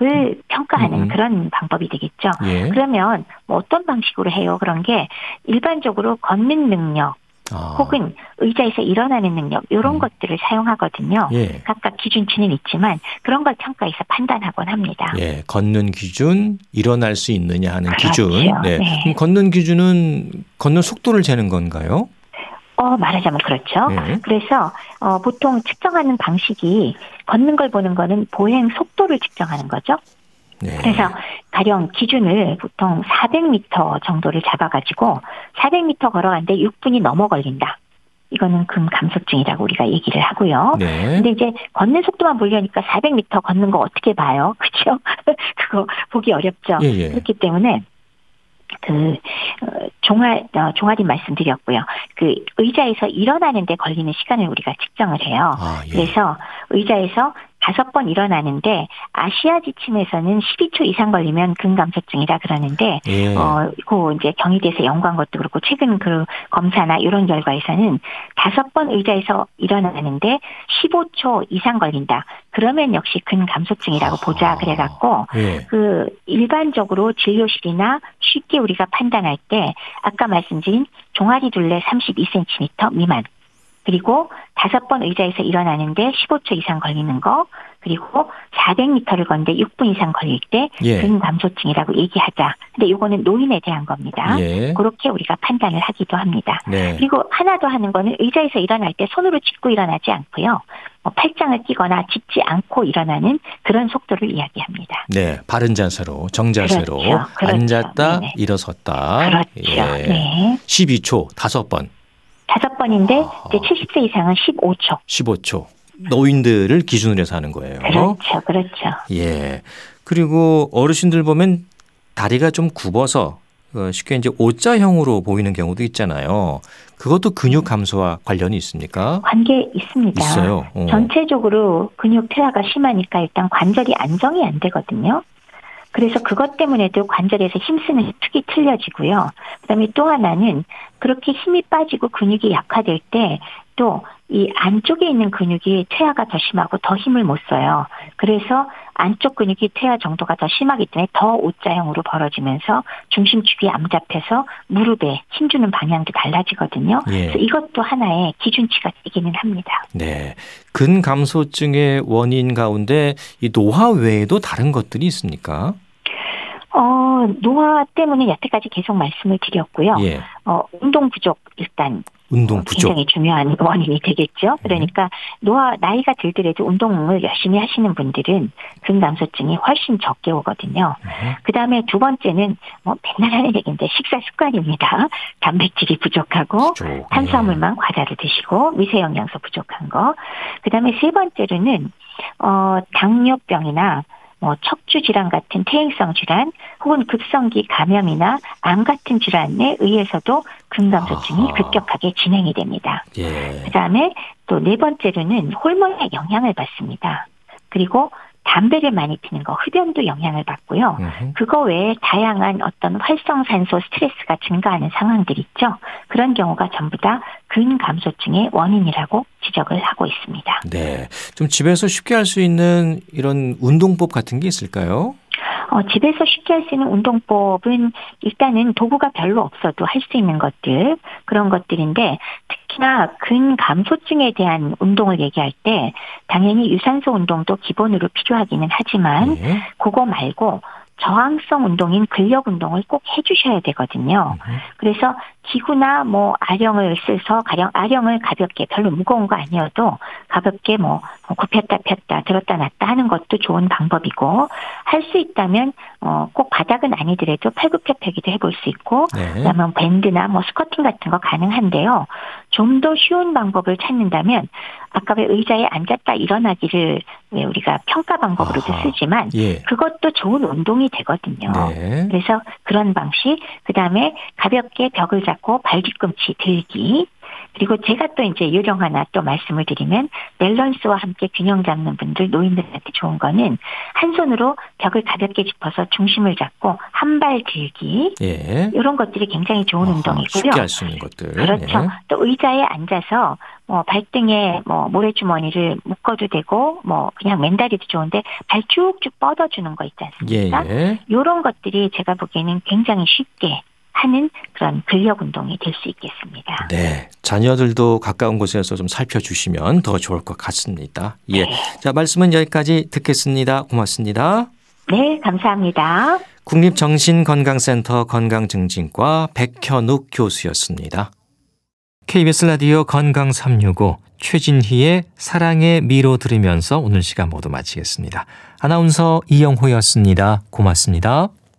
을 평가하는 음. 그런 방법이 되겠죠. 예. 그러면 뭐 어떤 방식으로 해요? 그런 게 일반적으로 걷는 능력 아, 혹은 의자에서 일어나는 능력 이런 음. 것들을 사용하거든요. 예. 각각 기준치는 있지만 그런 걸 평가해서 판단하곤 합니다. 예, 걷는 기준, 일어날 수 있느냐 하는 그렇죠. 기준. 네. 네. 그럼 걷는 기준은 걷는 속도를 재는 건가요? 어, 말하자면 그렇죠. 네. 그래서 어, 보통 측정하는 방식이 걷는 걸 보는 거는 보행 속도를 측정하는 거죠. 네. 그래서 가령 기준을 보통 400m 정도를 잡아가지고 400m 걸어가는데 6분이 넘어 걸린다. 이거는 금 감소증이라고 우리가 얘기를 하고요. 네. 근데 이제 걷는 속도만 보려니까 400m 걷는 거 어떻게 봐요? 그죠? 그거 보기 어렵죠. 예, 예. 그렇기 때문에 그 어, 종아 어, 종아리 말씀드렸고요. 그 의자에서 일어나는데 걸리는 시간을 우리가 측정을 해요. 아, 예. 그래서 의자에서 다섯 번 일어나는데 아시아 지침에서는 12초 이상 걸리면 근감소증이라 그러는데 예. 어, 그 이제 경희대에서 연구한 것도 그렇고 최근 그 검사나 이런 결과에서는 다섯 번 의자에서 일어나는데 15초 이상 걸린다. 그러면 역시 근감소증이라고 보자 그래갖고 예. 그 일반적으로 진료실이나 쉽게 우리가 판단할 때 아까 말씀드린 종아리 둘레 32cm 미만 그리고 다섯 번 의자에서 일어나는데 15초 이상 걸리는 거 그리고 400m를 걷는데 6분 이상 걸릴 때 예. 근감소증이라고 얘기하자. 근데 요거는 노인에 대한 겁니다. 예. 그렇게 우리가 판단을 하기도 합니다. 네. 그리고 하나 더 하는 거는 의자에서 일어날 때 손으로 짚고 일어나지 않고요. 뭐 팔짱을 끼거나 짚지 않고 일어나는 그런 속도를 이야기합니다. 네, 바른 자세로, 정자세로 그렇죠. 그렇죠. 앉았다, 네네. 일어섰다. 그렇죠. 예. 네. 12초 다섯 번, 다섯 번인데. 이제 70세 이상은 15초. 15초. 노인들을 기준으로 해서 하는 거예요. 그렇죠. 그렇죠. 예. 그리고 어르신들 보면 다리가 좀 굽어서 어, 쉽게 이제 O자형으로 보이는 경우도 있잖아요. 그것도 근육 감소와 관련이 있습니까? 관계 있습니다. 있어요. 어. 전체적으로 근육 퇴화가 심하니까 일단 관절이 안정이 안 되거든요. 그래서 그것 때문에도 관절에서 힘쓰는 축이 틀려지고요. 그다음에 또 하나는 그렇게 힘이 빠지고 근육이 약화될 때 또 이 안쪽에 있는 근육이 퇴화가 더 심하고 더 힘을 못 써요. 그래서 안쪽 근육이 퇴화 정도가 더 심하기 때문에 더 O자형으로 벌어지면서 중심축이 암잡해서 무릎에 힘주는 방향도 달라지거든요. 예. 그래서 이것도 하나의 기준치가 되기는 합니다. 네. 근감소증의 원인 가운데 이 노화 외에도 다른 것들이 있습니까? 어, 노화 때문에 여태까지 계속 말씀을 드렸고요. 예. 어, 운동 부족 일단 운동 부족. 굉장히 중요한 원인이 되겠죠. 그러니까 노화 나이가 들더라도 운동을 열심히 하시는 분들은 근감소증이 훨씬 적게 오거든요. 네. 그 다음에 두 번째는 뭐 맨날 하는 얘기인데 식사 습관입니다. 단백질이 부족하고 부족. 예. 탄수화물만 과다로 드시고 미세 영양소 부족한 거. 그다음에 세 번째로는 어 당뇨병이나 뭐 척추 질환 같은 퇴행성 질환 혹은 급성기 감염이나 암 같은 질환에 의해서도 근감소증이. 급격하게 진행이 됩니다. 예. 그다음에 또 네 번째로는 호르몬의 영향을 받습니다. 그리고 담배를 많이 피는 거 흡연도 영향을 받고요. 음흠. 그거 외에 다양한 어떤 활성산소 스트레스가 증가하는 상황들 있죠. 그런 경우가 전부 다 근감소증의 원인이라고 지적을 하고 있습니다. 네. 좀 집에서 쉽게 할 수 있는 이런 운동법 같은 게 있을까요? 어, 집에서 쉽게 할 수 있는 운동법은 일단은 도구가 별로 없어도 할 수 있는 것들 그런 것들인데 특히나 근감소증에 대한 운동을 얘기할 때 당연히 유산소 운동도 기본으로 필요하기는 하지만 예. 그거 말고 저항성 운동인 근력 운동을 꼭 해주셔야 되거든요. 음흠. 그래서 기구나 뭐 아령을 써서 가령 아령을 가볍게 별로 무거운 거 아니어도 가볍게 뭐 굽혔다 폈다 들었다 놨다 하는 것도 좋은 방법이고 할 수 있다면 어꼭 바닥은 아니더라도 팔굽혀펴기도 해볼 수 있고 네. 그다음에 뭐 밴드나 뭐 스쿼팅 같은 거 가능한데요. 좀 더 쉬운 방법을 찾는다면 아까 왜 의자에 앉았다 일어나기를 왜 우리가 평가 방법으로도 아하. 쓰지만 예. 그것도 좋은 운동이 되거든요. 네. 그래서 그런 방식, 그 다음에 가볍게 벽을 잡고 발 뒤꿈치 들기, 그리고 제가 또 이제 요령 하나 또 말씀을 드리면 밸런스와 함께 균형 잡는 분들 노인들한테 좋은 거는 한 손으로 벽을 가볍게 짚어서 중심을 잡고 한 발 들기 예. 이런 것들이 굉장히 좋은 아하, 운동이고요. 쉽게 할 수 있는 것들. 그렇죠. 예. 또 의자에 앉아서 뭐 발등에 뭐 모래주머니를 묶어도 되고 뭐 그냥 맨다리도 좋은데 발 쭉쭉 뻗어주는 거 있지 예, 않습니까? 예. 요런 것들이 제가 보기에는 굉장히 쉽게 하는 그런 근력 운동이 될 수 있겠습니다. 네. 자녀들도 가까운 곳에서 좀 살펴주시면 더 좋을 것 같습니다. 예. 네. 자, 말씀은 여기까지 듣겠습니다. 고맙습니다. 네, 감사합니다. 국립정신건강센터 건강증진과 백현욱 교수였습니다. KBS 라디오 건강 365 최진희의 사랑의 미로 들으면서 오늘 시간 모두 마치겠습니다. 아나운서 이영호였습니다. 고맙습니다.